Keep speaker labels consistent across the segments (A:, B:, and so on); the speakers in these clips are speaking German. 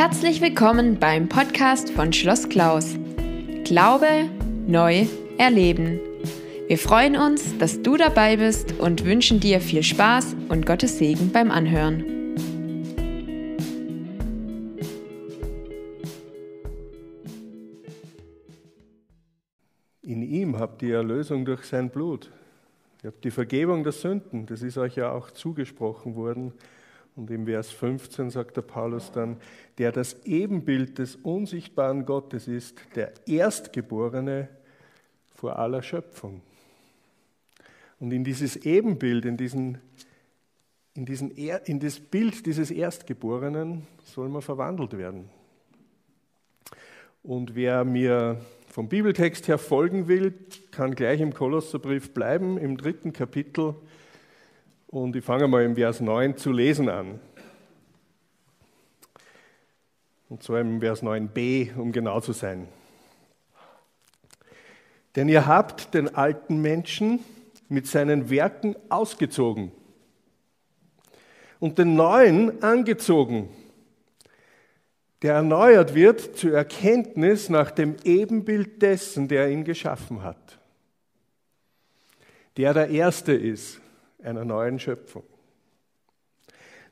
A: Herzlich willkommen beim Podcast von Schloss Klaus. Glaube neu erleben. Wir freuen uns, dass du dabei bist und wünschen dir viel Spaß und Gottes Segen beim Anhören.
B: In ihm habt ihr Erlösung durch sein Blut. Ihr habt die Vergebung der Sünden, das ist euch ja auch zugesprochen worden. Und im Vers 15 sagt der Paulus dann, der das Ebenbild des unsichtbaren Gottes ist, der Erstgeborene vor aller Schöpfung. Und in dieses Ebenbild, in, diesen, in, diesen, in das Bild dieses Erstgeborenen soll man verwandelt werden. Und wer mir vom Bibeltext her folgen will, kann gleich im Kolosserbrief bleiben, im dritten Kapitel. Und ich fange mal im Vers 9 zu lesen an. Und zwar im Vers 9b, um genau zu sein. Denn ihr habt den alten Menschen mit seinen Werken ausgezogen und den neuen angezogen, der erneuert wird zur Erkenntnis nach dem Ebenbild dessen, der ihn geschaffen hat. Der der Erste ist einer neuen Schöpfung.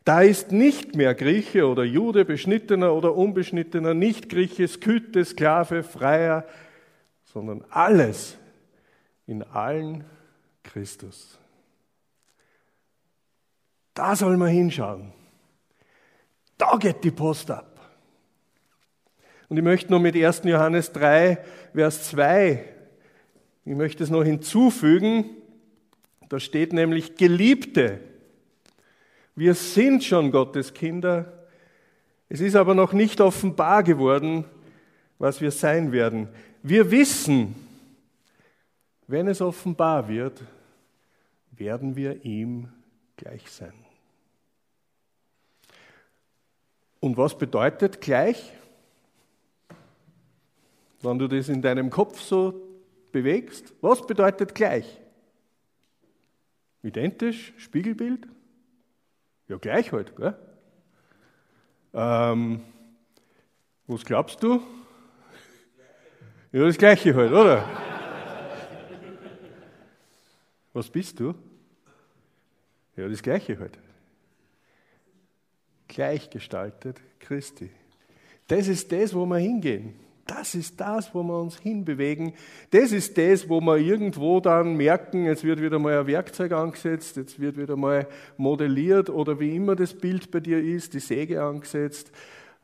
B: Da ist nicht mehr Grieche oder Jude, Beschnittener oder Unbeschnittener, nicht Grieche, Skythe, Sklave, Freier, sondern alles in allen Christus. Da soll man hinschauen. Da geht die Post ab. Und ich möchte noch mit 1. Johannes 3, Vers 2, ich möchte es noch hinzufügen, da steht nämlich, Geliebte, wir sind schon Gottes Kinder, es ist aber noch nicht offenbar geworden, was wir sein werden. Wir wissen, wenn es offenbar wird, werden wir ihm gleich sein. Und was bedeutet gleich? Wenn du das in deinem Kopf so bewegst, was bedeutet gleich? Identisch, Spiegelbild? Ja, gleich halt, gell? Ähm, was glaubst du? Ja, das Gleiche halt, oder? Was bist du? Ja, das Gleiche halt. Gleichgestaltet Christi. Das ist das, wo wir hingehen. Das ist das, wo wir uns hinbewegen. Das ist das, wo wir irgendwo dann merken, jetzt wird wieder mal ein Werkzeug angesetzt, jetzt wird wieder mal modelliert oder wie immer das Bild bei dir ist, die Säge angesetzt.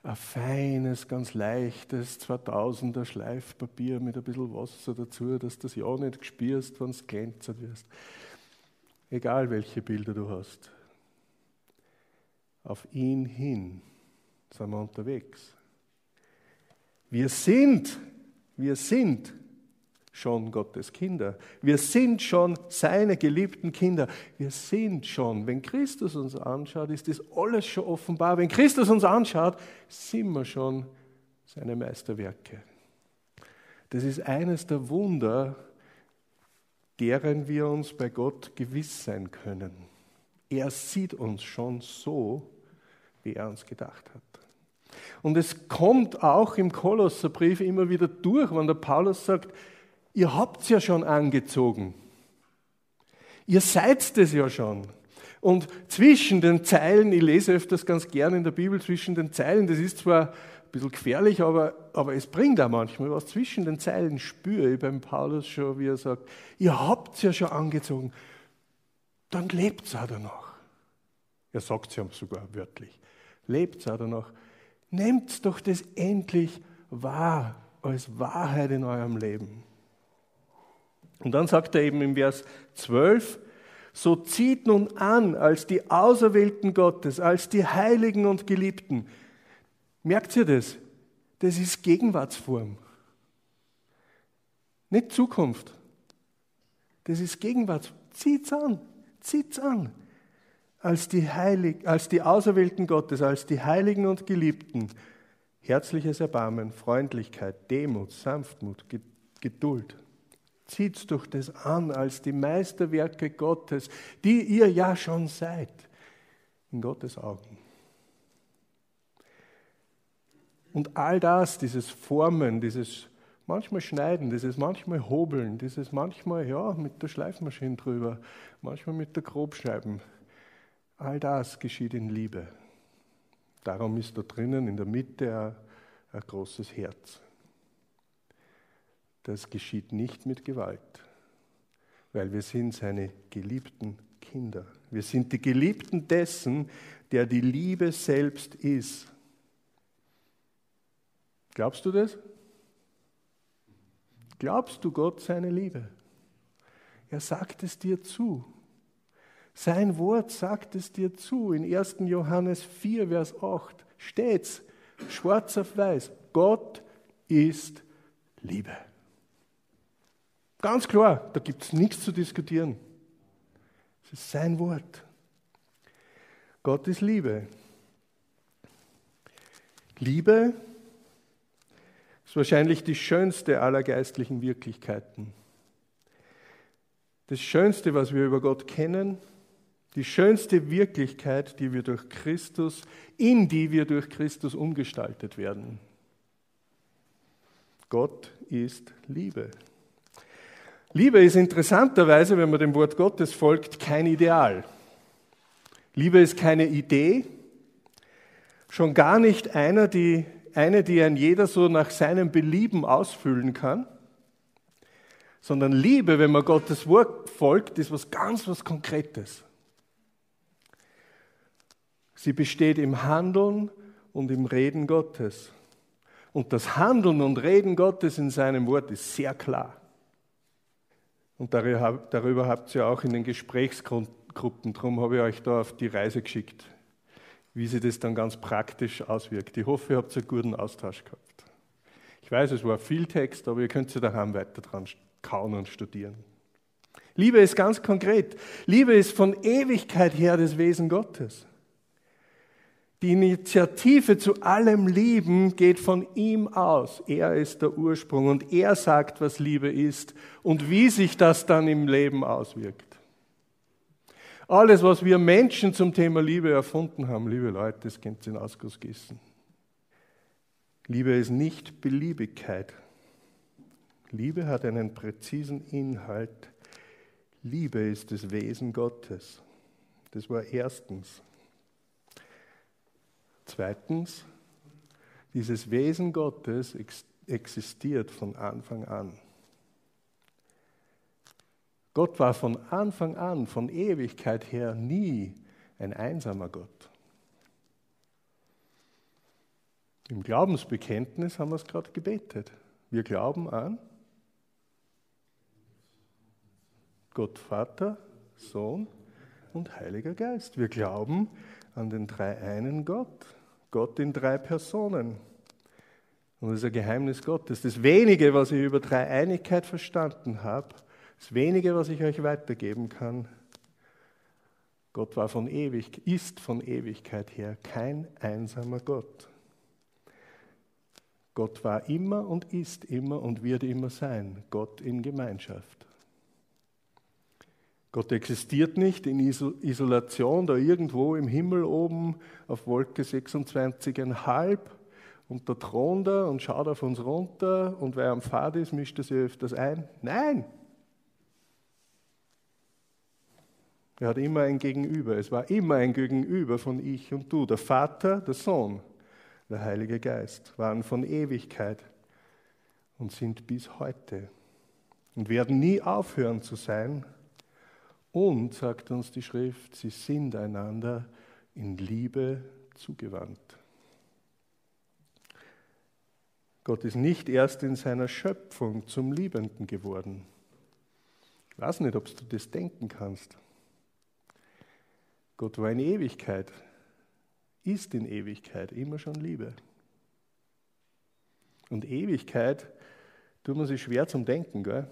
B: Ein feines, ganz leichtes 2000er Schleifpapier mit ein bisschen Wasser dazu, dass du das ja nicht spürst, wenn es glänzend wirst. Egal welche Bilder du hast. Auf ihn hin sind wir unterwegs. Wir sind, wir sind schon Gottes Kinder. Wir sind schon seine geliebten Kinder. Wir sind schon, wenn Christus uns anschaut, ist das alles schon offenbar. Wenn Christus uns anschaut, sind wir schon seine Meisterwerke. Das ist eines der Wunder, deren wir uns bei Gott gewiss sein können. Er sieht uns schon so, wie er uns gedacht hat. Und es kommt auch im Kolosserbrief immer wieder durch, wenn der Paulus sagt, ihr habt es ja schon angezogen. Ihr seid es ja schon. Und zwischen den Zeilen, ich lese öfters ganz gern in der Bibel zwischen den Zeilen, das ist zwar ein bisschen gefährlich, aber, aber es bringt auch manchmal was. Zwischen den Zeilen spüre ich beim Paulus schon, wie er sagt, ihr habt es ja schon angezogen, dann lebt es auch danach. Er sagt es ja sogar wörtlich. Lebt es auch danach. Nehmt doch das endlich wahr als Wahrheit in eurem Leben. Und dann sagt er eben im Vers 12, so zieht nun an als die Auserwählten Gottes, als die Heiligen und Geliebten. Merkt ihr das? Das ist Gegenwartsform. Nicht Zukunft. Das ist Gegenwartsform. Zieht's an. Zieht's an als die, Heilig, als die Auserwählten Gottes, als die Heiligen und Geliebten, herzliches Erbarmen, Freundlichkeit, Demut, Sanftmut, Geduld. Zieht doch das an als die Meisterwerke Gottes, die ihr ja schon seid, in Gottes Augen. Und all das, dieses Formen, dieses manchmal Schneiden, dieses manchmal Hobeln, dieses manchmal, ja, mit der Schleifmaschine drüber, manchmal mit der Grobscheiben, all das geschieht in Liebe. Darum ist da drinnen in der Mitte ein, ein großes Herz. Das geschieht nicht mit Gewalt, weil wir sind seine geliebten Kinder. Wir sind die Geliebten dessen, der die Liebe selbst ist. Glaubst du das? Glaubst du Gott seine Liebe? Er sagt es dir zu. Sein Wort sagt es dir zu. In 1. Johannes 4, Vers 8 steht's schwarz auf weiß. Gott ist Liebe. Ganz klar, da gibt es nichts zu diskutieren. Es ist sein Wort. Gott ist Liebe. Liebe ist wahrscheinlich die schönste aller geistlichen Wirklichkeiten. Das Schönste, was wir über Gott kennen, die schönste Wirklichkeit, die wir durch Christus, in die wir durch Christus umgestaltet werden. Gott ist Liebe. Liebe ist interessanterweise, wenn man dem Wort Gottes folgt, kein Ideal. Liebe ist keine Idee, schon gar nicht einer, die, eine, die ein jeder so nach seinem Belieben ausfüllen kann, sondern Liebe, wenn man Gottes Wort folgt, ist was ganz was Konkretes. Sie besteht im Handeln und im Reden Gottes. Und das Handeln und Reden Gottes in seinem Wort ist sehr klar. Und darüber habt ihr auch in den Gesprächsgruppen, darum habe ich euch da auf die Reise geschickt, wie sich das dann ganz praktisch auswirkt. Ich hoffe, ihr habt einen guten Austausch gehabt. Ich weiß, es war viel Text, aber ihr könnt sie daheim weiter dran kauen und studieren. Liebe ist ganz konkret. Liebe ist von Ewigkeit her das Wesen Gottes. Die Initiative zu allem Lieben geht von ihm aus. Er ist der Ursprung und er sagt, was Liebe ist und wie sich das dann im Leben auswirkt. Alles, was wir Menschen zum Thema Liebe erfunden haben, liebe Leute, das könnt ihr in Ausguss gießen. Liebe ist nicht Beliebigkeit. Liebe hat einen präzisen Inhalt. Liebe ist das Wesen Gottes. Das war erstens. Zweitens, dieses Wesen Gottes existiert von Anfang an. Gott war von Anfang an, von Ewigkeit her nie ein einsamer Gott. Im Glaubensbekenntnis haben wir es gerade gebetet. Wir glauben an Gott Vater, Sohn und Heiliger Geist. Wir glauben an den dreieinen Gott, Gott in drei Personen. Und das ist ein Geheimnis Gottes. Das wenige, was ich über Dreieinigkeit verstanden habe, das wenige, was ich euch weitergeben kann, Gott war von ewig, ist von Ewigkeit her kein einsamer Gott. Gott war immer und ist immer und wird immer sein. Gott in Gemeinschaft. Gott existiert nicht in Isolation, da irgendwo im Himmel oben auf Wolke 26,5 und der thront da und schaut auf uns runter und wer am Pfad ist, mischt er sich öfters ein. Nein! Er hat immer ein Gegenüber. Es war immer ein Gegenüber von ich und du. Der Vater, der Sohn, der Heilige Geist waren von Ewigkeit und sind bis heute und werden nie aufhören zu sein, und, sagt uns die Schrift, sie sind einander in Liebe zugewandt. Gott ist nicht erst in seiner Schöpfung zum Liebenden geworden. Ich weiß nicht, ob du das denken kannst. Gott war in Ewigkeit, ist in Ewigkeit immer schon Liebe. Und Ewigkeit tut man sich schwer zum Denken, gell?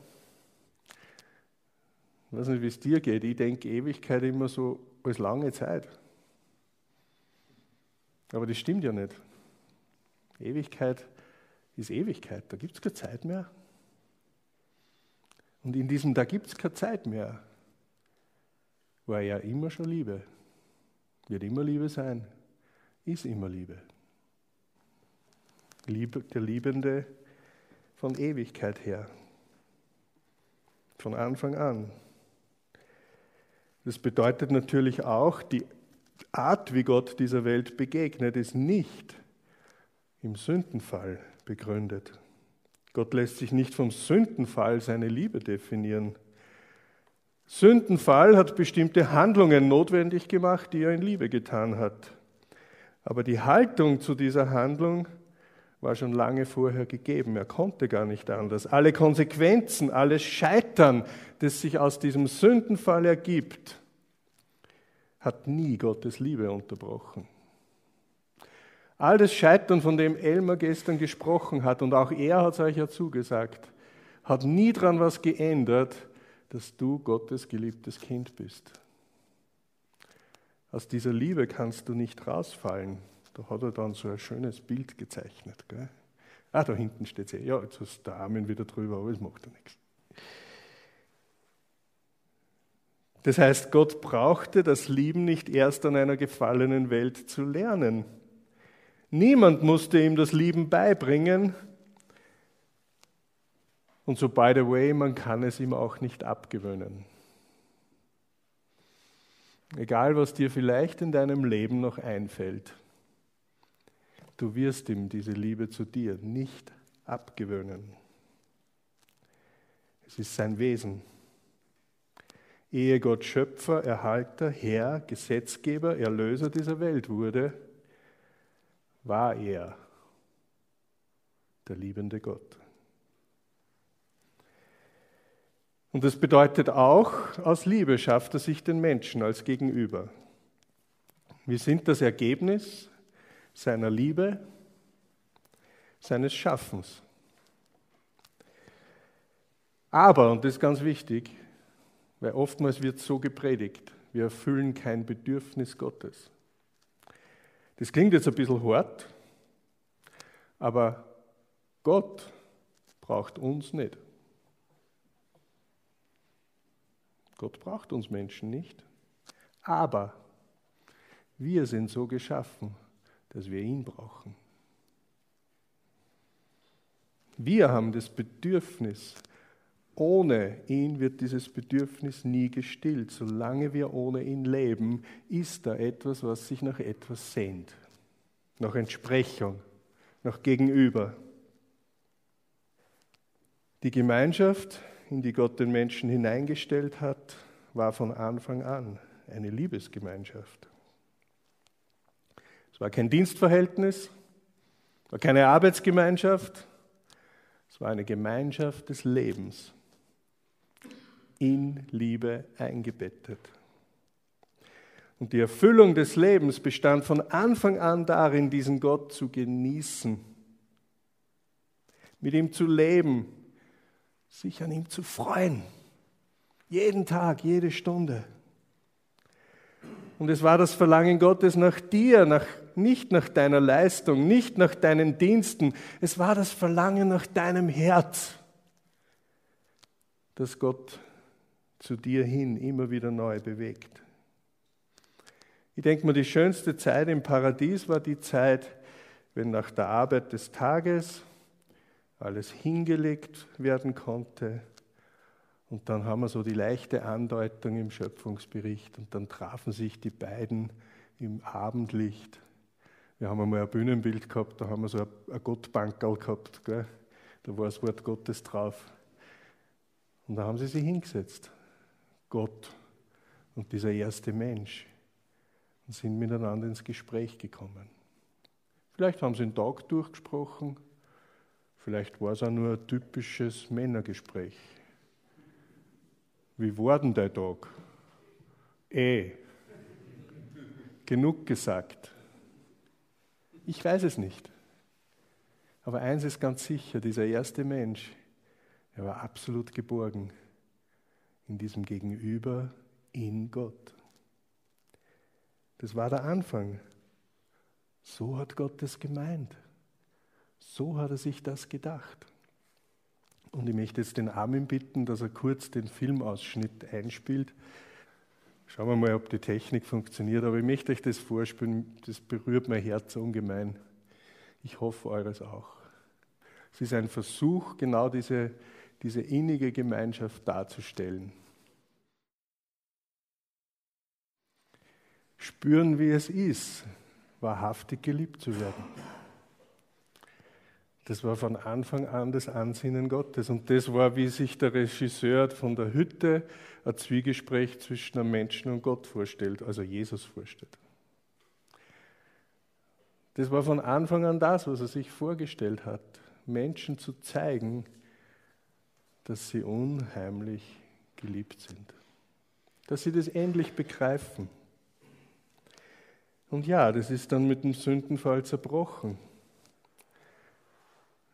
B: Ich weiß nicht, wie es dir geht. Ich denke Ewigkeit immer so als lange Zeit. Aber das stimmt ja nicht. Ewigkeit ist Ewigkeit. Da gibt es keine Zeit mehr. Und in diesem Da gibt es keine Zeit mehr, war ja immer schon Liebe. Wird immer Liebe sein. Ist immer Liebe. der Liebende von Ewigkeit her, von Anfang an. Das bedeutet natürlich auch, die Art, wie Gott dieser Welt begegnet, ist nicht im Sündenfall begründet. Gott lässt sich nicht vom Sündenfall seine Liebe definieren. Sündenfall hat bestimmte Handlungen notwendig gemacht, die er in Liebe getan hat. Aber die Haltung zu dieser Handlung war schon lange vorher gegeben. Er konnte gar nicht anders. Alle Konsequenzen, alles Scheitern, das sich aus diesem Sündenfall ergibt, hat nie Gottes Liebe unterbrochen. All das Scheitern, von dem Elmar gestern gesprochen hat, und auch er hat es euch ja zugesagt, hat nie daran was geändert, dass du Gottes geliebtes Kind bist. Aus dieser Liebe kannst du nicht rausfallen. Da hat er dann so ein schönes Bild gezeichnet. Gell? Ah, da hinten steht sie. Ja, jetzt du der Armin wieder drüber, aber es macht ja nichts. Das heißt, Gott brauchte das Lieben nicht erst an einer gefallenen Welt zu lernen. Niemand musste ihm das Lieben beibringen. Und so, by the way, man kann es ihm auch nicht abgewöhnen. Egal, was dir vielleicht in deinem Leben noch einfällt, du wirst ihm diese Liebe zu dir nicht abgewöhnen. Es ist sein Wesen. Ehe Gott Schöpfer, Erhalter, Herr, Gesetzgeber, Erlöser dieser Welt wurde, war er der liebende Gott. Und das bedeutet auch, aus Liebe schafft er sich den Menschen als Gegenüber. Wir sind das Ergebnis seiner Liebe, seines Schaffens. Aber, und das ist ganz wichtig, weil oftmals wird so gepredigt, wir erfüllen kein Bedürfnis Gottes. Das klingt jetzt ein bisschen hart, aber Gott braucht uns nicht. Gott braucht uns Menschen nicht. Aber wir sind so geschaffen, dass wir ihn brauchen. Wir haben das Bedürfnis, ohne ihn wird dieses Bedürfnis nie gestillt. Solange wir ohne ihn leben, ist da etwas, was sich nach etwas sehnt. Nach Entsprechung, nach Gegenüber. Die Gemeinschaft, in die Gott den Menschen hineingestellt hat, war von Anfang an eine Liebesgemeinschaft. War kein Dienstverhältnis, war keine Arbeitsgemeinschaft, es war eine Gemeinschaft des Lebens in Liebe eingebettet. Und die Erfüllung des Lebens bestand von Anfang an darin, diesen Gott zu genießen, mit ihm zu leben, sich an ihm zu freuen. Jeden Tag, jede Stunde. Und es war das Verlangen Gottes nach dir, nach, nicht nach deiner Leistung, nicht nach deinen Diensten. Es war das Verlangen nach deinem Herz, das Gott zu dir hin immer wieder neu bewegt. Ich denke mal, die schönste Zeit im Paradies war die Zeit, wenn nach der Arbeit des Tages alles hingelegt werden konnte. Und dann haben wir so die leichte Andeutung im Schöpfungsbericht und dann trafen sich die beiden im Abendlicht. Wir haben einmal ein Bühnenbild gehabt, da haben wir so ein Gottbankerl gehabt, gell? da war das Wort Gottes drauf. Und da haben sie sich hingesetzt Gott und dieser erste Mensch und sind miteinander ins Gespräch gekommen. Vielleicht haben sie einen Tag durchgesprochen, vielleicht war es auch nur ein typisches Männergespräch. Wie war denn der Tag? Eh. Genug gesagt. Ich weiß es nicht. Aber eins ist ganz sicher, dieser erste Mensch, er war absolut geborgen in diesem Gegenüber in Gott. Das war der Anfang. So hat Gott es gemeint. So hat er sich das gedacht. Und ich möchte jetzt den Armin bitten, dass er kurz den Filmausschnitt einspielt. Schauen wir mal, ob die Technik funktioniert. Aber ich möchte euch das vorspielen. Das berührt mein Herz ungemein. Ich hoffe eures auch. Es ist ein Versuch, genau diese, diese innige Gemeinschaft darzustellen. Spüren, wie es ist, wahrhaftig geliebt zu werden. Das war von Anfang an das Ansinnen Gottes. Und das war, wie sich der Regisseur von der Hütte ein Zwiegespräch zwischen einem Menschen und Gott vorstellt, also Jesus vorstellt. Das war von Anfang an das, was er sich vorgestellt hat, Menschen zu zeigen, dass sie unheimlich geliebt sind, dass sie das endlich begreifen. Und ja, das ist dann mit dem Sündenfall zerbrochen.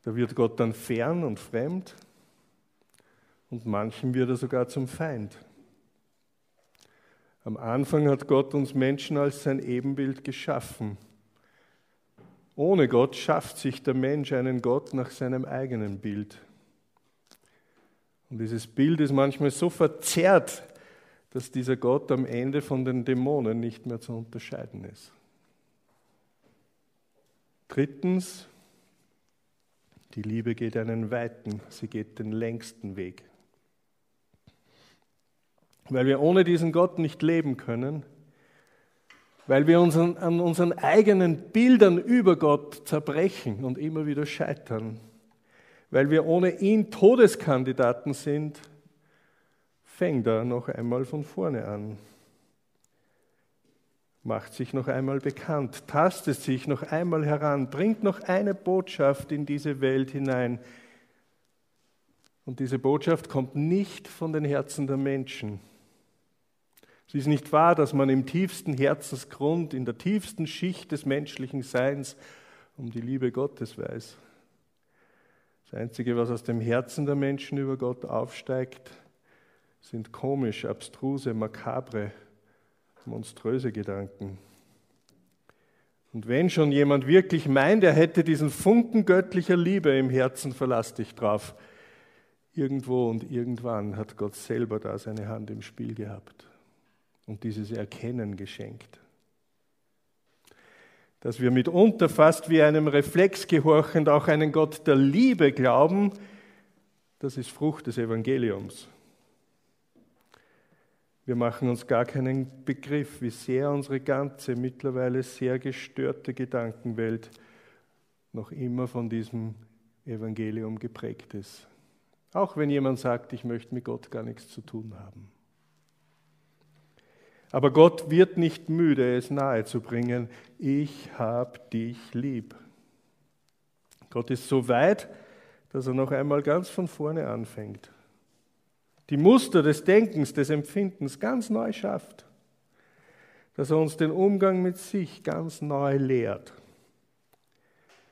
B: Da wird Gott dann fern und fremd und manchen wird er sogar zum Feind. Am Anfang hat Gott uns Menschen als sein Ebenbild geschaffen. Ohne Gott schafft sich der Mensch einen Gott nach seinem eigenen Bild. Und dieses Bild ist manchmal so verzerrt, dass dieser Gott am Ende von den Dämonen nicht mehr zu unterscheiden ist. Drittens, die Liebe geht einen weiten, sie geht den längsten Weg. Weil wir ohne diesen Gott nicht leben können, weil wir unseren, an unseren eigenen Bildern über Gott zerbrechen und immer wieder scheitern, weil wir ohne ihn Todeskandidaten sind, fängt er noch einmal von vorne an macht sich noch einmal bekannt, tastet sich noch einmal heran, bringt noch eine Botschaft in diese Welt hinein. Und diese Botschaft kommt nicht von den Herzen der Menschen. Es ist nicht wahr, dass man im tiefsten Herzensgrund, in der tiefsten Schicht des menschlichen Seins um die Liebe Gottes weiß. Das Einzige, was aus dem Herzen der Menschen über Gott aufsteigt, sind komisch, abstruse, makabre monströse Gedanken. Und wenn schon jemand wirklich meint, er hätte diesen Funken göttlicher Liebe im Herzen, verlass dich drauf. Irgendwo und irgendwann hat Gott selber da seine Hand im Spiel gehabt und dieses Erkennen geschenkt. Dass wir mitunter fast wie einem Reflex gehorchend auch einen Gott der Liebe glauben, das ist Frucht des Evangeliums. Wir machen uns gar keinen Begriff, wie sehr unsere ganze mittlerweile sehr gestörte Gedankenwelt noch immer von diesem Evangelium geprägt ist. Auch wenn jemand sagt, ich möchte mit Gott gar nichts zu tun haben. Aber Gott wird nicht müde, es nahezubringen, ich habe dich lieb. Gott ist so weit, dass er noch einmal ganz von vorne anfängt die Muster des Denkens, des Empfindens ganz neu schafft. Dass er uns den Umgang mit sich ganz neu lehrt.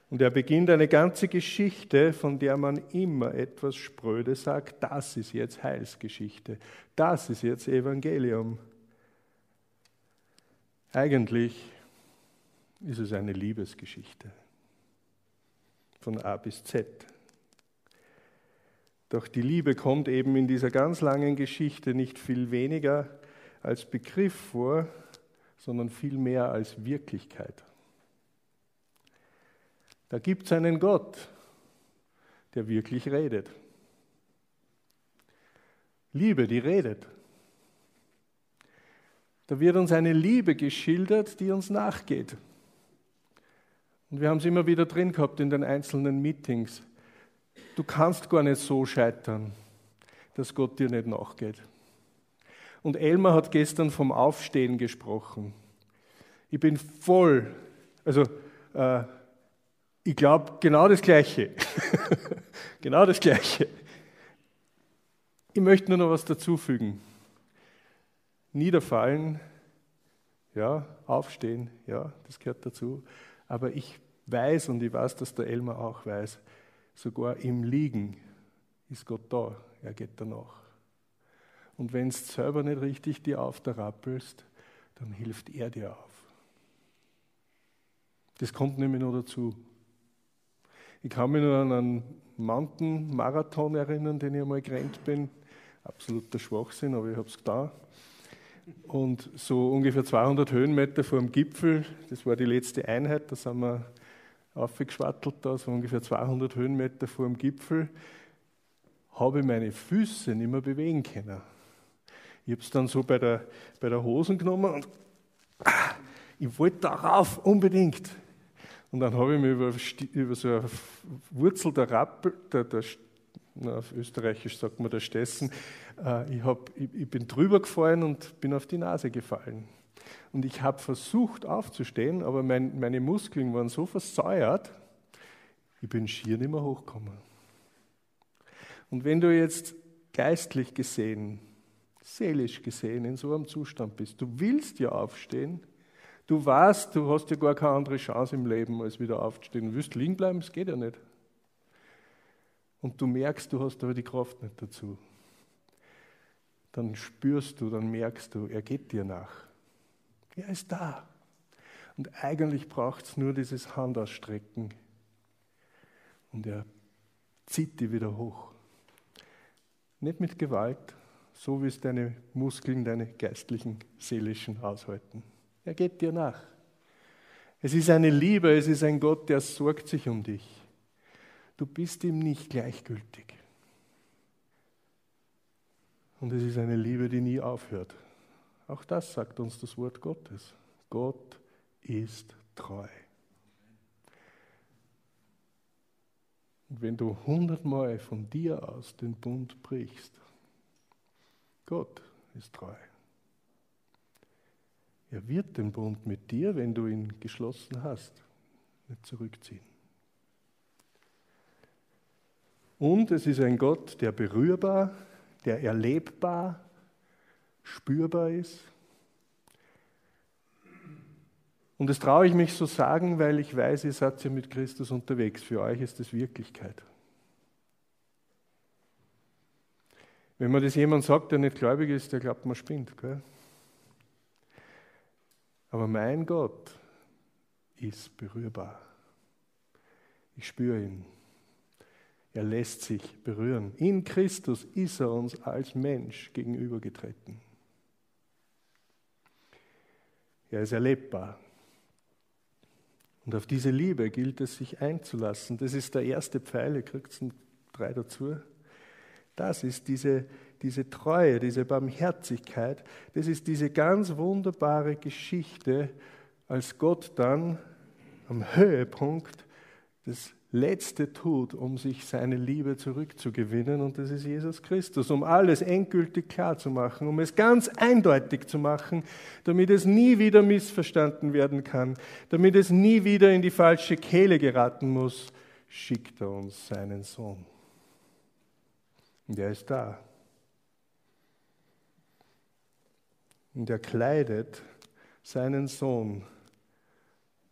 B: Und er beginnt eine ganze Geschichte, von der man immer etwas Spröde sagt, das ist jetzt Heilsgeschichte, das ist jetzt Evangelium. Eigentlich ist es eine Liebesgeschichte von A bis Z. Doch die Liebe kommt eben in dieser ganz langen Geschichte nicht viel weniger als Begriff vor, sondern viel mehr als Wirklichkeit. Da gibt es einen Gott, der wirklich redet. Liebe, die redet. Da wird uns eine Liebe geschildert, die uns nachgeht. Und wir haben es immer wieder drin gehabt in den einzelnen Meetings du kannst gar nicht so scheitern, dass Gott dir nicht nachgeht. Und Elmar hat gestern vom Aufstehen gesprochen. Ich bin voll, also äh, ich glaube genau das Gleiche. genau das Gleiche. Ich möchte nur noch was dazufügen. Niederfallen, ja, aufstehen, ja, das gehört dazu. Aber ich weiß und ich weiß, dass der Elmar auch weiß, Sogar im Liegen ist Gott da, er geht danach. Und wenn du selber nicht richtig dir aufrappelst, dann hilft er dir auf. Das kommt nämlich noch dazu. Ich kann mich nur an einen Mountain-Marathon erinnern, den ich einmal gerannt bin. Absoluter Schwachsinn, aber ich habe es getan. Und so ungefähr 200 Höhenmeter vor dem Gipfel, das war die letzte Einheit, da sind wir aufgeschwattelt da, so ungefähr 200 Höhenmeter vor dem Gipfel, habe ich meine Füße nicht mehr bewegen können. Ich habe es dann so bei der, bei der Hosen genommen und ich wollte darauf unbedingt. Und dann habe ich mich über, über so eine Wurzel der Rappel, der, der, na, auf Österreichisch sagt man der Stessen, äh, ich, hab, ich, ich bin drüber gefallen und bin auf die Nase gefallen. Und ich habe versucht aufzustehen, aber mein, meine Muskeln waren so versäuert, ich bin schier nicht mehr hochgekommen. Und wenn du jetzt geistlich gesehen, seelisch gesehen in so einem Zustand bist, du willst ja aufstehen, du weißt, du hast ja gar keine andere Chance im Leben, als wieder aufzustehen. Du willst liegen bleiben, es geht ja nicht. Und du merkst, du hast aber die Kraft nicht dazu. Dann spürst du, dann merkst du, er geht dir nach. Er ist da. Und eigentlich braucht es nur dieses Handausstrecken. Und er zieht die wieder hoch. Nicht mit Gewalt, so wie es deine Muskeln, deine geistlichen, seelischen aushalten. Er geht dir nach. Es ist eine Liebe, es ist ein Gott, der sorgt sich um dich. Du bist ihm nicht gleichgültig. Und es ist eine Liebe, die nie aufhört. Auch das sagt uns das Wort Gottes. Gott ist treu. Und wenn du hundertmal von dir aus den Bund brichst, Gott ist treu. Er wird den Bund mit dir, wenn du ihn geschlossen hast, nicht zurückziehen. Und es ist ein Gott, der berührbar, der erlebbar, spürbar ist. Und das traue ich mich so sagen, weil ich weiß, ihr seid ja mit Christus unterwegs. Für euch ist es Wirklichkeit. Wenn man das jemand sagt, der nicht gläubig ist, der glaubt, man spinnt. Gell? Aber mein Gott ist berührbar. Ich spüre ihn. Er lässt sich berühren. In Christus ist er uns als Mensch gegenübergetreten. Er ist erlebbar. Und auf diese Liebe gilt es, sich einzulassen. Das ist der erste Pfeil, ihr kriegt drei dazu. Das ist diese, diese Treue, diese Barmherzigkeit. Das ist diese ganz wunderbare Geschichte, als Gott dann am Höhepunkt des Letzte tut, um sich seine Liebe zurückzugewinnen, und das ist Jesus Christus, um alles endgültig klar zu machen, um es ganz eindeutig zu machen, damit es nie wieder missverstanden werden kann, damit es nie wieder in die falsche Kehle geraten muss, schickt er uns seinen Sohn. Und er ist da. Und er kleidet seinen Sohn.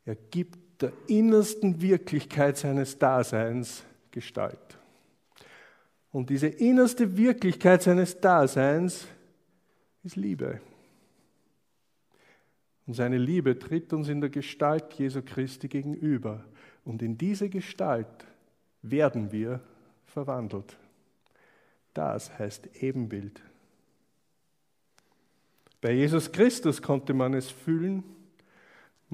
B: Er gibt der innersten Wirklichkeit seines Daseins Gestalt. Und diese innerste Wirklichkeit seines Daseins ist Liebe. Und seine Liebe tritt uns in der Gestalt Jesu Christi gegenüber. Und in diese Gestalt werden wir verwandelt. Das heißt Ebenbild. Bei Jesus Christus konnte man es fühlen,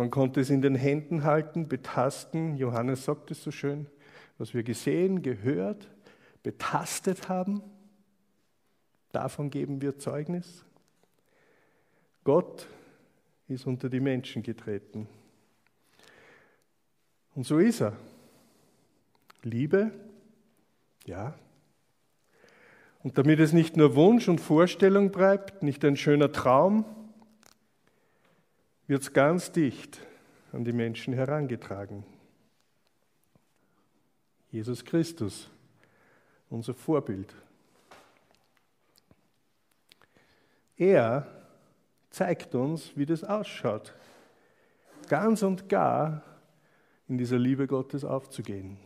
B: man konnte es in den Händen halten, betasten. Johannes sagt es so schön, was wir gesehen, gehört, betastet haben. Davon geben wir Zeugnis. Gott ist unter die Menschen getreten. Und so ist er. Liebe, ja. Und damit es nicht nur Wunsch und Vorstellung bleibt, nicht ein schöner Traum, wird es ganz dicht an die Menschen herangetragen. Jesus Christus, unser Vorbild. Er zeigt uns, wie das ausschaut, ganz und gar in dieser Liebe Gottes aufzugehen,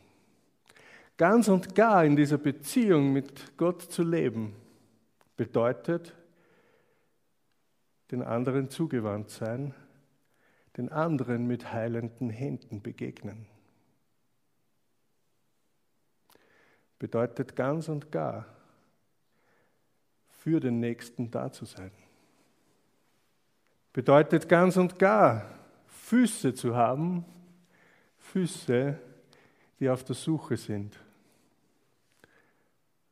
B: ganz und gar in dieser Beziehung mit Gott zu leben, bedeutet, den anderen zugewandt sein, den anderen mit heilenden Händen begegnen. Bedeutet ganz und gar, für den Nächsten da zu sein. Bedeutet ganz und gar, Füße zu haben Füße, die auf der Suche sind.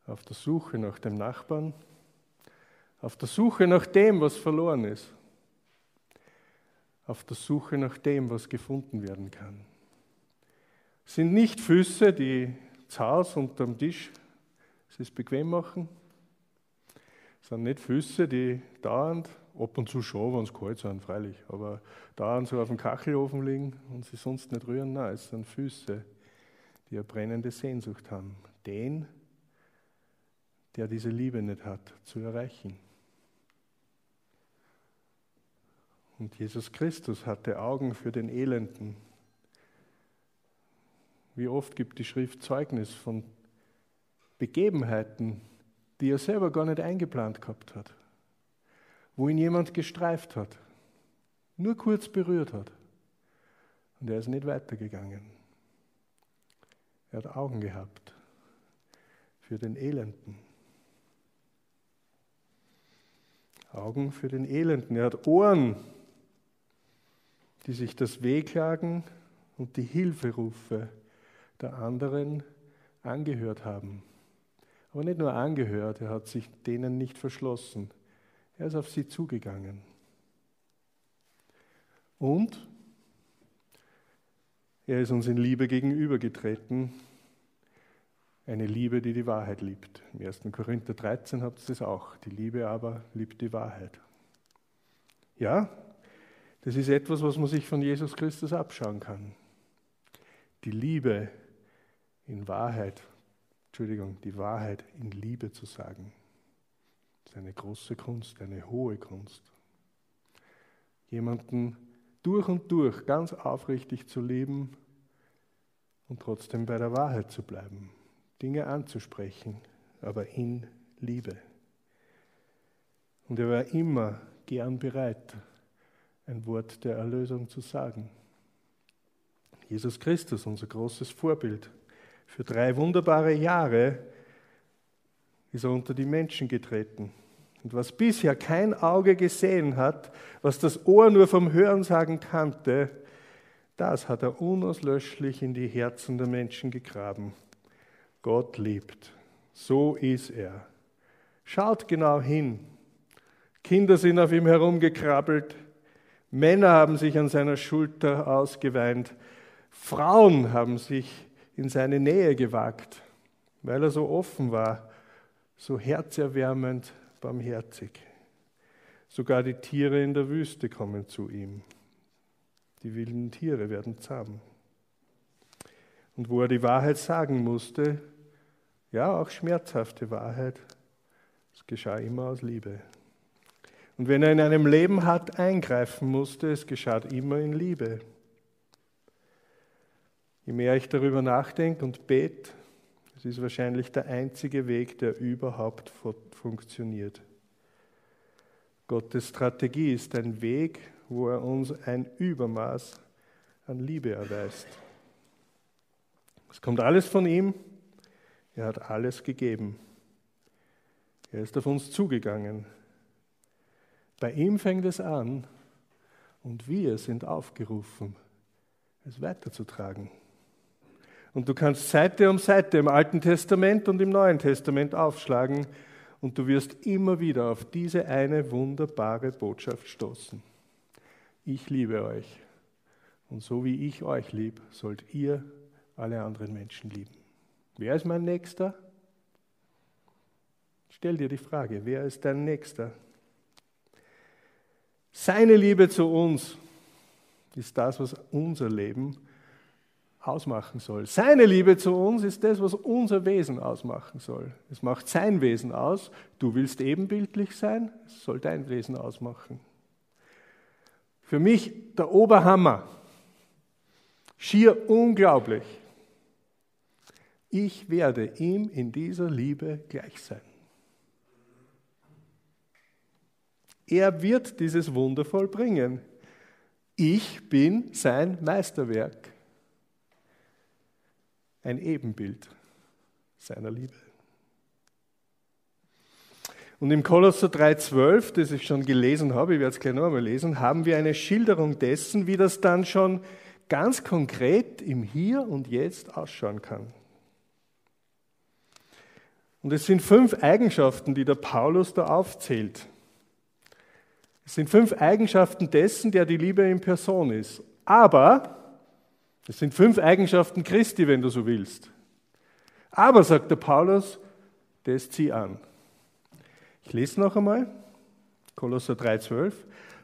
B: Auf der Suche nach dem Nachbarn, auf der Suche nach dem, was verloren ist, auf der Suche nach dem, was gefunden werden kann. Es sind nicht Füße, die Hause unterm Tisch es bequem machen, es sind nicht Füße, die dauernd, ab und zu schon, wenn es kalt sind, freilich, aber dauernd so auf dem Kachelofen liegen und sie sonst nicht rühren. Nein, es sind Füße, die eine brennende Sehnsucht haben, den, der diese Liebe nicht hat, zu erreichen. Und Jesus Christus hatte Augen für den Elenden. Wie oft gibt die Schrift Zeugnis von Begebenheiten, die er selber gar nicht eingeplant gehabt hat, wo ihn jemand gestreift hat, nur kurz berührt hat. Und er ist nicht weitergegangen. Er hat Augen gehabt für den Elenden. Augen für den Elenden. Er hat Ohren, die sich das Wehklagen und die Hilferufe der anderen angehört haben. Aber nicht nur angehört, er hat sich denen nicht verschlossen. Er ist auf sie zugegangen. Und er ist uns in Liebe gegenübergetreten. Eine Liebe, die die Wahrheit liebt. Im 1. Korinther 13 habt ihr das auch. Die Liebe aber liebt die Wahrheit. Ja, das ist etwas, was man sich von Jesus Christus abschauen kann. Die Liebe in Wahrheit Entschuldigung, die Wahrheit in Liebe zu sagen. Ist eine große Kunst, eine hohe Kunst. Jemanden durch und durch ganz aufrichtig zu lieben und trotzdem bei der Wahrheit zu bleiben, Dinge anzusprechen, aber in Liebe. Und er war immer gern bereit, ein Wort der Erlösung zu sagen. Jesus Christus, unser großes Vorbild, für drei wunderbare Jahre ist er unter die Menschen getreten. Und was bisher kein Auge gesehen hat, was das Ohr nur vom Hörensagen kannte, das hat er unauslöschlich in die Herzen der Menschen gegraben. Gott liebt. So ist er. Schaut genau hin. Kinder sind auf ihm herumgekrabbelt. Männer haben sich an seiner Schulter ausgeweint. Frauen haben sich in seine Nähe gewagt, weil er so offen war, so herzerwärmend barmherzig. Sogar die Tiere in der Wüste kommen zu ihm. Die wilden Tiere werden zahm. Und wo er die Wahrheit sagen musste, ja, auch schmerzhafte Wahrheit, es geschah immer aus Liebe. Und wenn er in einem Leben hart eingreifen musste, es geschah immer in Liebe. Je mehr ich darüber nachdenke und bete, es ist wahrscheinlich der einzige Weg, der überhaupt funktioniert. Gottes Strategie ist ein Weg, wo er uns ein Übermaß an Liebe erweist. Es kommt alles von ihm, er hat alles gegeben. Er ist auf uns zugegangen. Bei ihm fängt es an und wir sind aufgerufen, es weiterzutragen. Und du kannst Seite um Seite im Alten Testament und im Neuen Testament aufschlagen und du wirst immer wieder auf diese eine wunderbare Botschaft stoßen. Ich liebe euch. Und so wie ich euch liebe, sollt ihr alle anderen Menschen lieben. Wer ist mein Nächster? Stell dir die Frage, wer ist dein Nächster? Seine Liebe zu uns ist das, was unser Leben ausmachen soll. Seine Liebe zu uns ist das, was unser Wesen ausmachen soll. Es macht sein Wesen aus. Du willst ebenbildlich sein, es soll dein Wesen ausmachen. Für mich der Oberhammer. Schier unglaublich. Ich werde ihm in dieser Liebe gleich sein. Er wird dieses Wunder vollbringen. Ich bin sein Meisterwerk ein Ebenbild seiner Liebe. Und im Kolosser 3,12, das ich schon gelesen habe, ich werde es gleich noch einmal lesen, haben wir eine Schilderung dessen, wie das dann schon ganz konkret im Hier und Jetzt ausschauen kann. Und es sind fünf Eigenschaften, die der Paulus da aufzählt. Es sind fünf Eigenschaften dessen, der die Liebe in Person ist. Aber es sind fünf Eigenschaften Christi, wenn du so willst. Aber, sagt der Paulus, das zieh an. Ich lese noch einmal, Kolosser 3,12.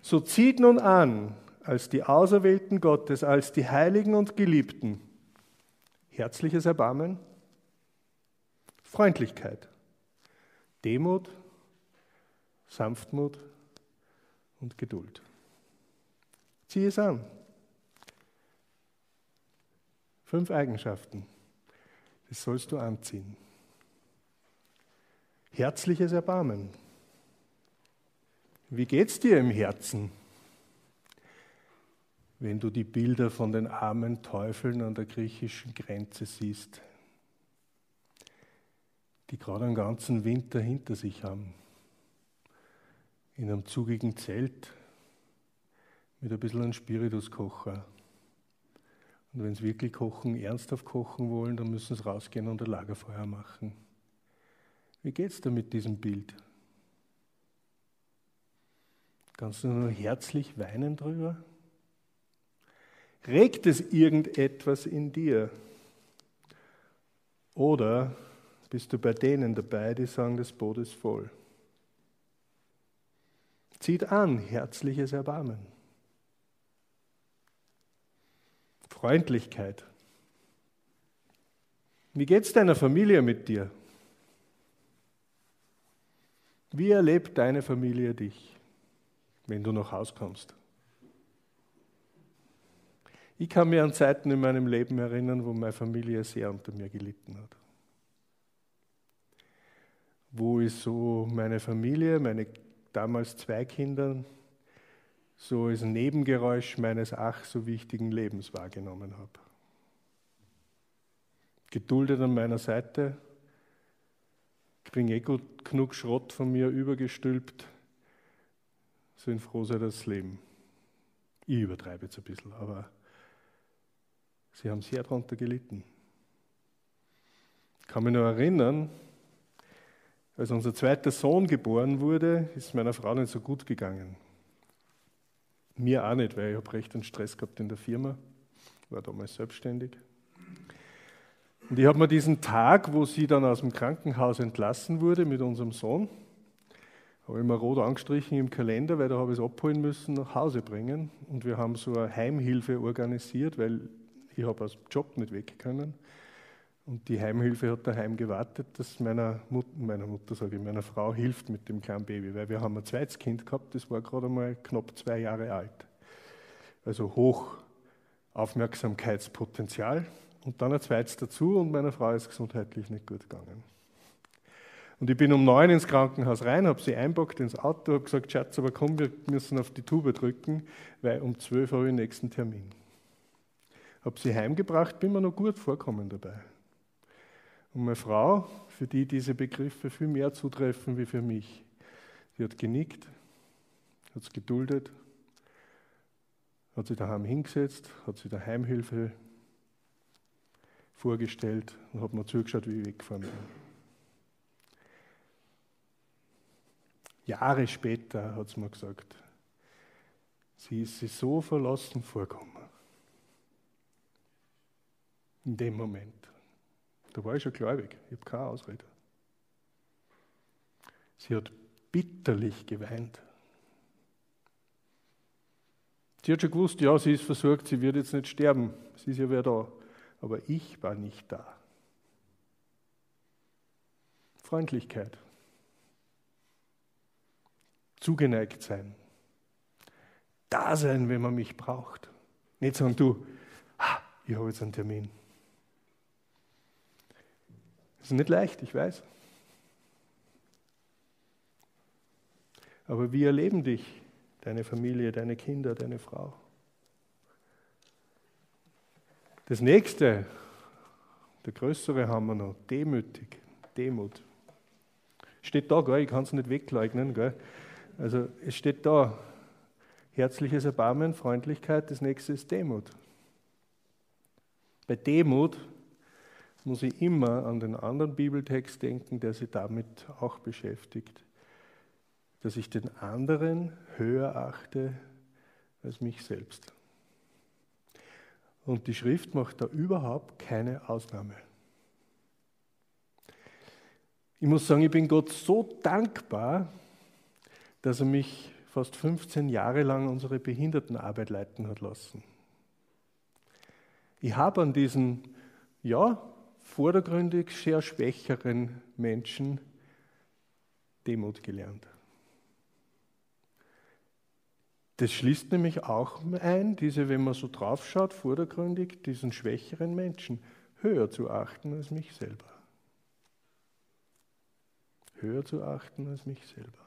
B: So zieht nun an, als die Auserwählten Gottes, als die Heiligen und Geliebten, herzliches Erbarmen, Freundlichkeit, Demut, Sanftmut und Geduld. Zieh es an. Fünf Eigenschaften. Das sollst du anziehen. Herzliches Erbarmen. Wie geht's dir im Herzen, wenn du die Bilder von den armen Teufeln an der griechischen Grenze siehst, die gerade einen ganzen Winter hinter sich haben, in einem zugigen Zelt mit ein bisschen einem Spirituskocher. Und wenn sie wirklich kochen, ernsthaft kochen wollen, dann müssen sie rausgehen und ein Lagerfeuer machen. Wie geht es da mit diesem Bild? Kannst du nur herzlich weinen drüber? Regt es irgendetwas in dir? Oder bist du bei denen dabei, die sagen, das Boot ist voll? Zieht an, herzliches Erbarmen. Freundlichkeit. Wie geht es deiner Familie mit dir? Wie erlebt deine Familie dich, wenn du nach Hause kommst? Ich kann mir an Zeiten in meinem Leben erinnern, wo meine Familie sehr unter mir gelitten hat. Wo ich so meine Familie, meine damals zwei Kinder, so als Nebengeräusch meines ach so wichtigen Lebens wahrgenommen habe. Geduldet an meiner Seite, kriege eh gut genug Schrott von mir übergestülpt, sind froh sei das Leben. Ich übertreibe jetzt ein bisschen, aber sie haben sehr darunter gelitten. Ich kann mich noch erinnern, als unser zweiter Sohn geboren wurde, ist meiner Frau nicht so gut gegangen. Mir auch nicht, weil ich habe recht einen Stress gehabt in der Firma, war damals selbstständig. Und ich habe mir diesen Tag, wo sie dann aus dem Krankenhaus entlassen wurde mit unserem Sohn, habe ich mir rot angestrichen im Kalender, weil da habe ich es abholen müssen, nach Hause bringen. Und wir haben so eine Heimhilfe organisiert, weil ich habe aus dem Job nicht weg können. Und die Heimhilfe hat daheim gewartet, dass meiner Mutter, meiner Mutter sage ich, meiner Frau hilft mit dem kleinen Baby, weil wir haben ein zweites Kind gehabt, das war gerade mal knapp zwei Jahre alt. Also hoch Aufmerksamkeitspotenzial und dann ein zweites dazu und meiner Frau ist gesundheitlich nicht gut gegangen. Und ich bin um neun ins Krankenhaus rein, habe sie einpackt ins Auto, habe gesagt, Schatz, aber komm, wir müssen auf die Tube drücken, weil um zwölf habe ich den nächsten Termin. Habe sie heimgebracht, bin mir noch gut vorkommen dabei. Und meine Frau, für die diese Begriffe viel mehr zutreffen wie für mich, die hat genickt, hat es geduldet, hat sich daheim hingesetzt, hat sich der Heimhilfe vorgestellt und hat mir zugeschaut, wie ich weggefahren bin. Jahre später hat sie mir gesagt, sie ist sich so verlassen vorgekommen. In dem Moment. Da war ich schon gläubig, ich habe keine Ausrede. Sie hat bitterlich geweint. Sie hat schon gewusst, ja, sie ist versorgt, sie wird jetzt nicht sterben. Sie ist ja wieder da aber ich war nicht da. Freundlichkeit. Zugeneigt sein. Da sein, wenn man mich braucht. Nicht sagen, du, ich habe jetzt einen Termin. Das ist nicht leicht, ich weiß. Aber wie erleben dich deine Familie, deine Kinder, deine Frau? Das nächste, der größere haben wir noch, demütig, Demut. Steht da, gell? ich kann es nicht wegleugnen. Gell? Also es steht da, herzliches Erbarmen, Freundlichkeit, das nächste ist Demut. Bei Demut muss ich immer an den anderen Bibeltext denken, der sich damit auch beschäftigt, dass ich den anderen höher achte als mich selbst. Und die Schrift macht da überhaupt keine Ausnahme. Ich muss sagen, ich bin Gott so dankbar, dass er mich fast 15 Jahre lang unsere Behindertenarbeit leiten hat lassen. Ich habe an diesen, ja, vordergründig sehr schwächeren Menschen Demut gelernt. Das schließt nämlich auch ein, diese, wenn man so draufschaut, vordergründig, diesen schwächeren Menschen höher zu achten als mich selber. Höher zu achten als mich selber.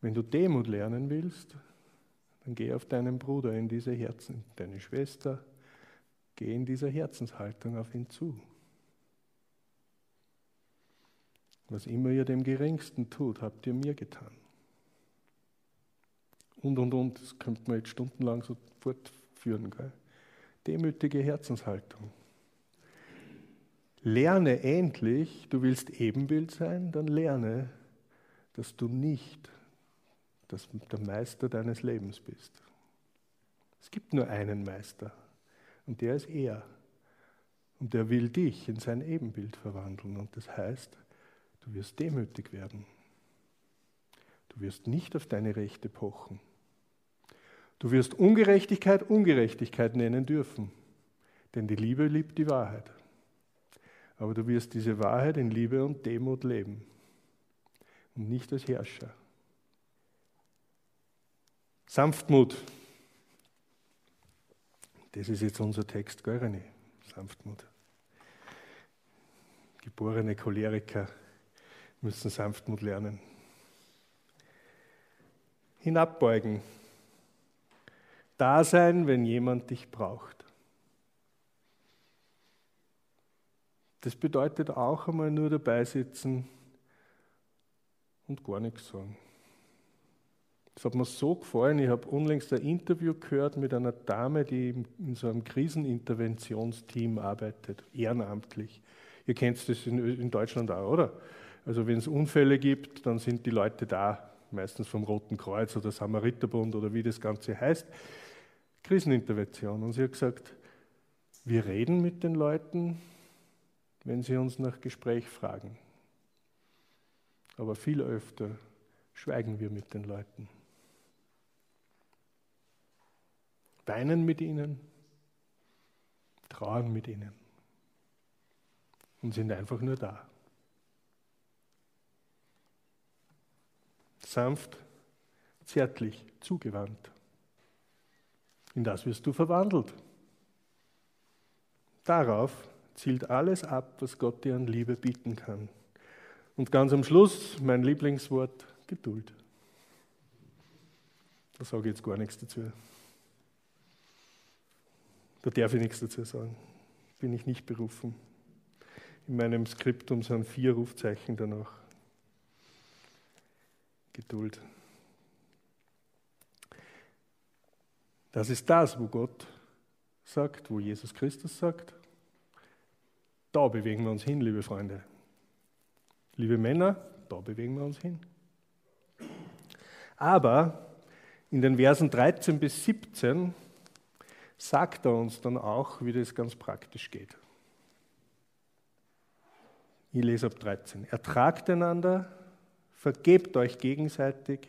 B: Wenn du Demut lernen willst, dann geh auf deinen Bruder in diese Herzen, deine Schwester, geh in dieser Herzenshaltung auf ihn zu. Was immer ihr dem Geringsten tut, habt ihr mir getan und, und, und. Das könnte man jetzt stundenlang so fortführen. Gell? Demütige Herzenshaltung. Lerne endlich, du willst Ebenbild sein, dann lerne, dass du nicht das, der Meister deines Lebens bist. Es gibt nur einen Meister und der ist er. Und der will dich in sein Ebenbild verwandeln. Und das heißt, du wirst demütig werden. Du wirst nicht auf deine Rechte pochen. Du wirst Ungerechtigkeit Ungerechtigkeit nennen dürfen, denn die Liebe liebt die Wahrheit. Aber du wirst diese Wahrheit in Liebe und Demut leben und nicht als Herrscher. Sanftmut. Das ist jetzt unser Text, gell, René? Sanftmut. Geborene Choleriker müssen Sanftmut lernen. Hinabbeugen da sein, wenn jemand dich braucht. Das bedeutet auch einmal nur dabei sitzen und gar nichts sagen. Das hat mir so gefallen. Ich habe unlängst ein Interview gehört mit einer Dame, die in so einem Kriseninterventionsteam arbeitet, ehrenamtlich. Ihr kennt das in Deutschland auch, oder? Also wenn es Unfälle gibt, dann sind die Leute da, meistens vom Roten Kreuz oder Samariterbund oder wie das Ganze heißt. Krisenintervention. Und sie hat gesagt, wir reden mit den Leuten, wenn sie uns nach Gespräch fragen. Aber viel öfter schweigen wir mit den Leuten. Weinen mit ihnen, trauern mit ihnen und sind einfach nur da. Sanft, zärtlich, zugewandt. In das wirst du verwandelt. Darauf zielt alles ab, was Gott dir an Liebe bieten kann. Und ganz am Schluss mein Lieblingswort, Geduld. Da sage ich jetzt gar nichts dazu. Da darf ich nichts dazu sagen. Bin ich nicht berufen. In meinem Skriptum sind vier Rufzeichen danach. Geduld. Das ist das, wo Gott sagt, wo Jesus Christus sagt. Da bewegen wir uns hin, liebe Freunde. Liebe Männer, da bewegen wir uns hin. Aber in den Versen 13 bis 17 sagt er uns dann auch, wie das ganz praktisch geht. Ich lese ab 13. Ertragt einander, vergebt euch gegenseitig,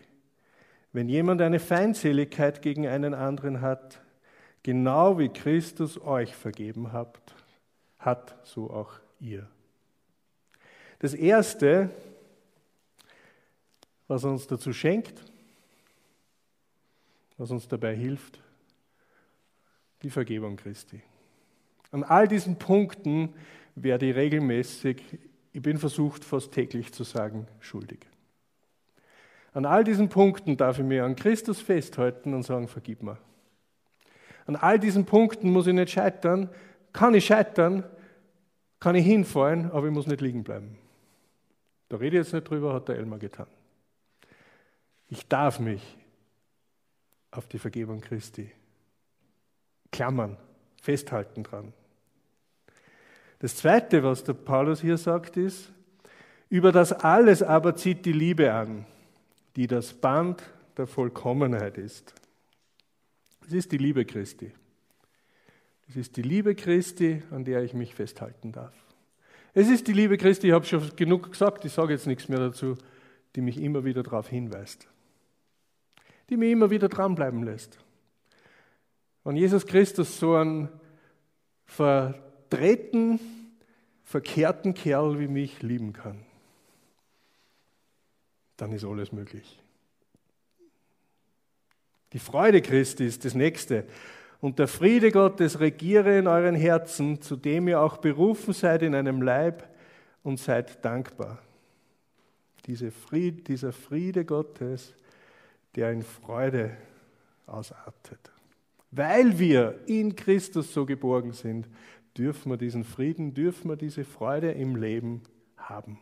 B: wenn jemand eine Feindseligkeit gegen einen anderen hat, genau wie Christus euch vergeben habt, hat so auch ihr. Das Erste, was uns dazu schenkt, was uns dabei hilft, die Vergebung Christi. An all diesen Punkten werde ich regelmäßig, ich bin versucht fast täglich zu sagen, schuldig. An all diesen Punkten darf ich mir an Christus festhalten und sagen, vergib mir. An all diesen Punkten muss ich nicht scheitern. Kann ich scheitern, kann ich hinfallen, aber ich muss nicht liegen bleiben. Da rede ich jetzt nicht drüber, hat der Elmar getan. Ich darf mich auf die Vergebung Christi klammern, festhalten dran. Das Zweite, was der Paulus hier sagt, ist, über das alles aber zieht die Liebe an, die das Band der Vollkommenheit ist. Es ist die Liebe Christi. Es ist die Liebe Christi, an der ich mich festhalten darf. Es ist die Liebe Christi, ich habe schon genug gesagt, ich sage jetzt nichts mehr dazu, die mich immer wieder darauf hinweist. Die mich immer wieder dranbleiben lässt. Wenn Jesus Christus so einen verdrehten, verkehrten Kerl wie mich lieben kann, dann ist alles möglich. Die Freude Christi ist das Nächste. Und der Friede Gottes regiere in euren Herzen, zu dem ihr auch berufen seid in einem Leib und seid dankbar. Diese Fried, dieser Friede Gottes, der in Freude ausartet. Weil wir in Christus so geborgen sind, dürfen wir diesen Frieden, dürfen wir diese Freude im Leben haben.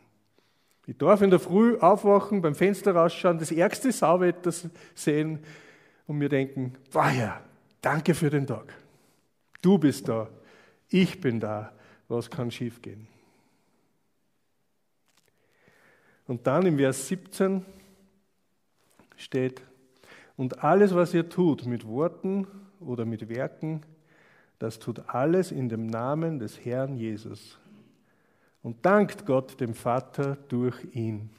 B: Ich darf in der Früh aufwachen, beim Fenster rausschauen, das ärgste Sauwetter sehen und mir denken, ja, danke für den Tag. Du bist da, ich bin da, was kann schiefgehen? Und dann im Vers 17 steht, und alles, was ihr tut, mit Worten oder mit Werken, das tut alles in dem Namen des Herrn Jesus. Und dankt Gott dem Vater durch ihn.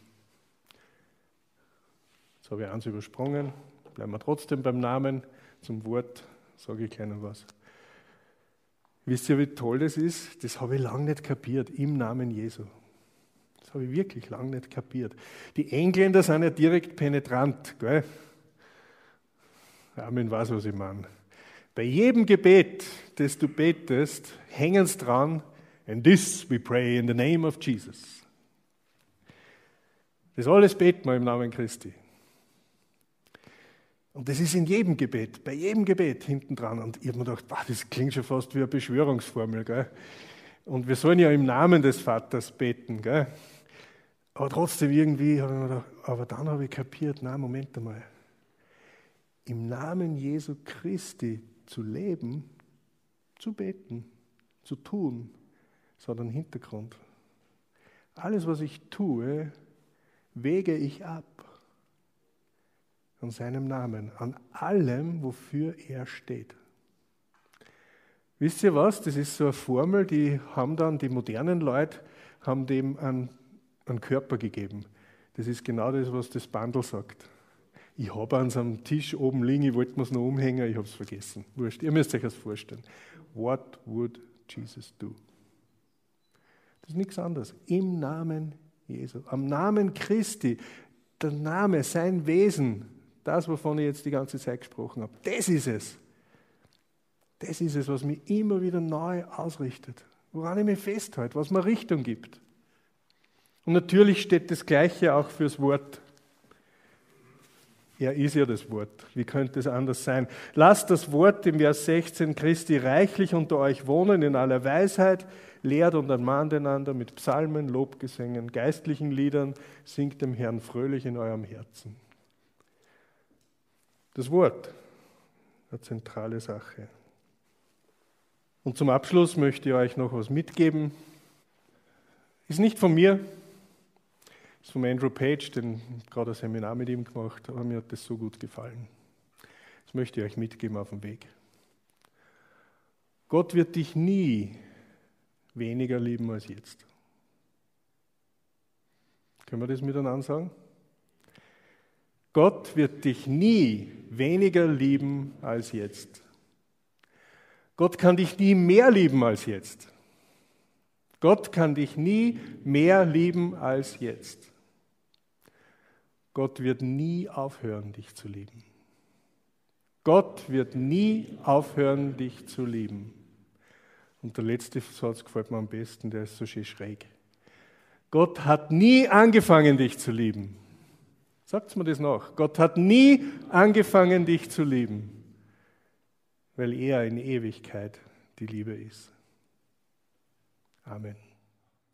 B: Jetzt habe ich eins übersprungen, bleiben wir trotzdem beim Namen. Zum Wort sage ich keinem was. Wisst ihr, wie toll das ist? Das habe ich lange nicht kapiert, im Namen Jesu. Das habe ich wirklich lange nicht kapiert. Die Engländer sind ja direkt penetrant. Gell? Amen weiß, was ich meine. Bei jedem Gebet, das du betest, hängen sie dran, and this we pray in the name of Jesus. Das alles beten wir im Namen Christi. Und das ist in jedem Gebet, bei jedem Gebet hinten dran. Und ich habe mir gedacht, das klingt schon fast wie eine Beschwörungsformel. Gell? Und wir sollen ja im Namen des Vaters beten. Gell? Aber trotzdem irgendwie habe ich mir gedacht, aber dann habe ich kapiert, na Moment einmal im Namen Jesu Christi zu leben, zu beten, zu tun, sondern Hintergrund. Alles, was ich tue, wege ich ab an seinem Namen, an allem, wofür er steht. Wisst ihr was? Das ist so eine Formel, die haben dann die modernen Leute, haben dem einen, einen Körper gegeben. Das ist genau das, was das Bundle sagt. Ich habe an seinem Tisch oben liegen, ich wollte mir es noch umhängen, ich habe es vergessen. Wurscht, ihr müsst euch das vorstellen. What would Jesus do? Das ist nichts anderes. Im Namen Jesu, am Namen Christi, der Name, sein Wesen, das, wovon ich jetzt die ganze Zeit gesprochen habe, das ist es. Das ist es, was mich immer wieder neu ausrichtet, woran ich mich festhalte, was mir Richtung gibt. Und natürlich steht das Gleiche auch fürs Wort er ist ja das Wort. Wie könnte es anders sein? Lasst das Wort im Vers 16 Christi reichlich unter euch wohnen in aller Weisheit, lehrt und ermahnt einander mit Psalmen, Lobgesängen, geistlichen Liedern, singt dem Herrn fröhlich in eurem Herzen. Das Wort, eine zentrale Sache. Und zum Abschluss möchte ich euch noch was mitgeben. Ist nicht von mir, ist von Andrew Page, den gerade ein Seminar mit ihm gemacht, aber mir hat das so gut gefallen. Das möchte ich euch mitgeben auf dem Weg. Gott wird dich nie weniger lieben als jetzt. Können wir das miteinander sagen? Gott wird dich nie weniger lieben als jetzt. Gott kann dich nie mehr lieben als jetzt. Gott kann dich nie mehr lieben als jetzt. Gott wird nie aufhören, dich zu lieben. Gott wird nie aufhören, dich zu lieben. Und der letzte Satz gefällt mir am besten, der ist so schön schräg. Gott hat nie angefangen, dich zu lieben. Sagt mir das noch. Gott hat nie angefangen, dich zu lieben, weil er in Ewigkeit die Liebe ist. Amen.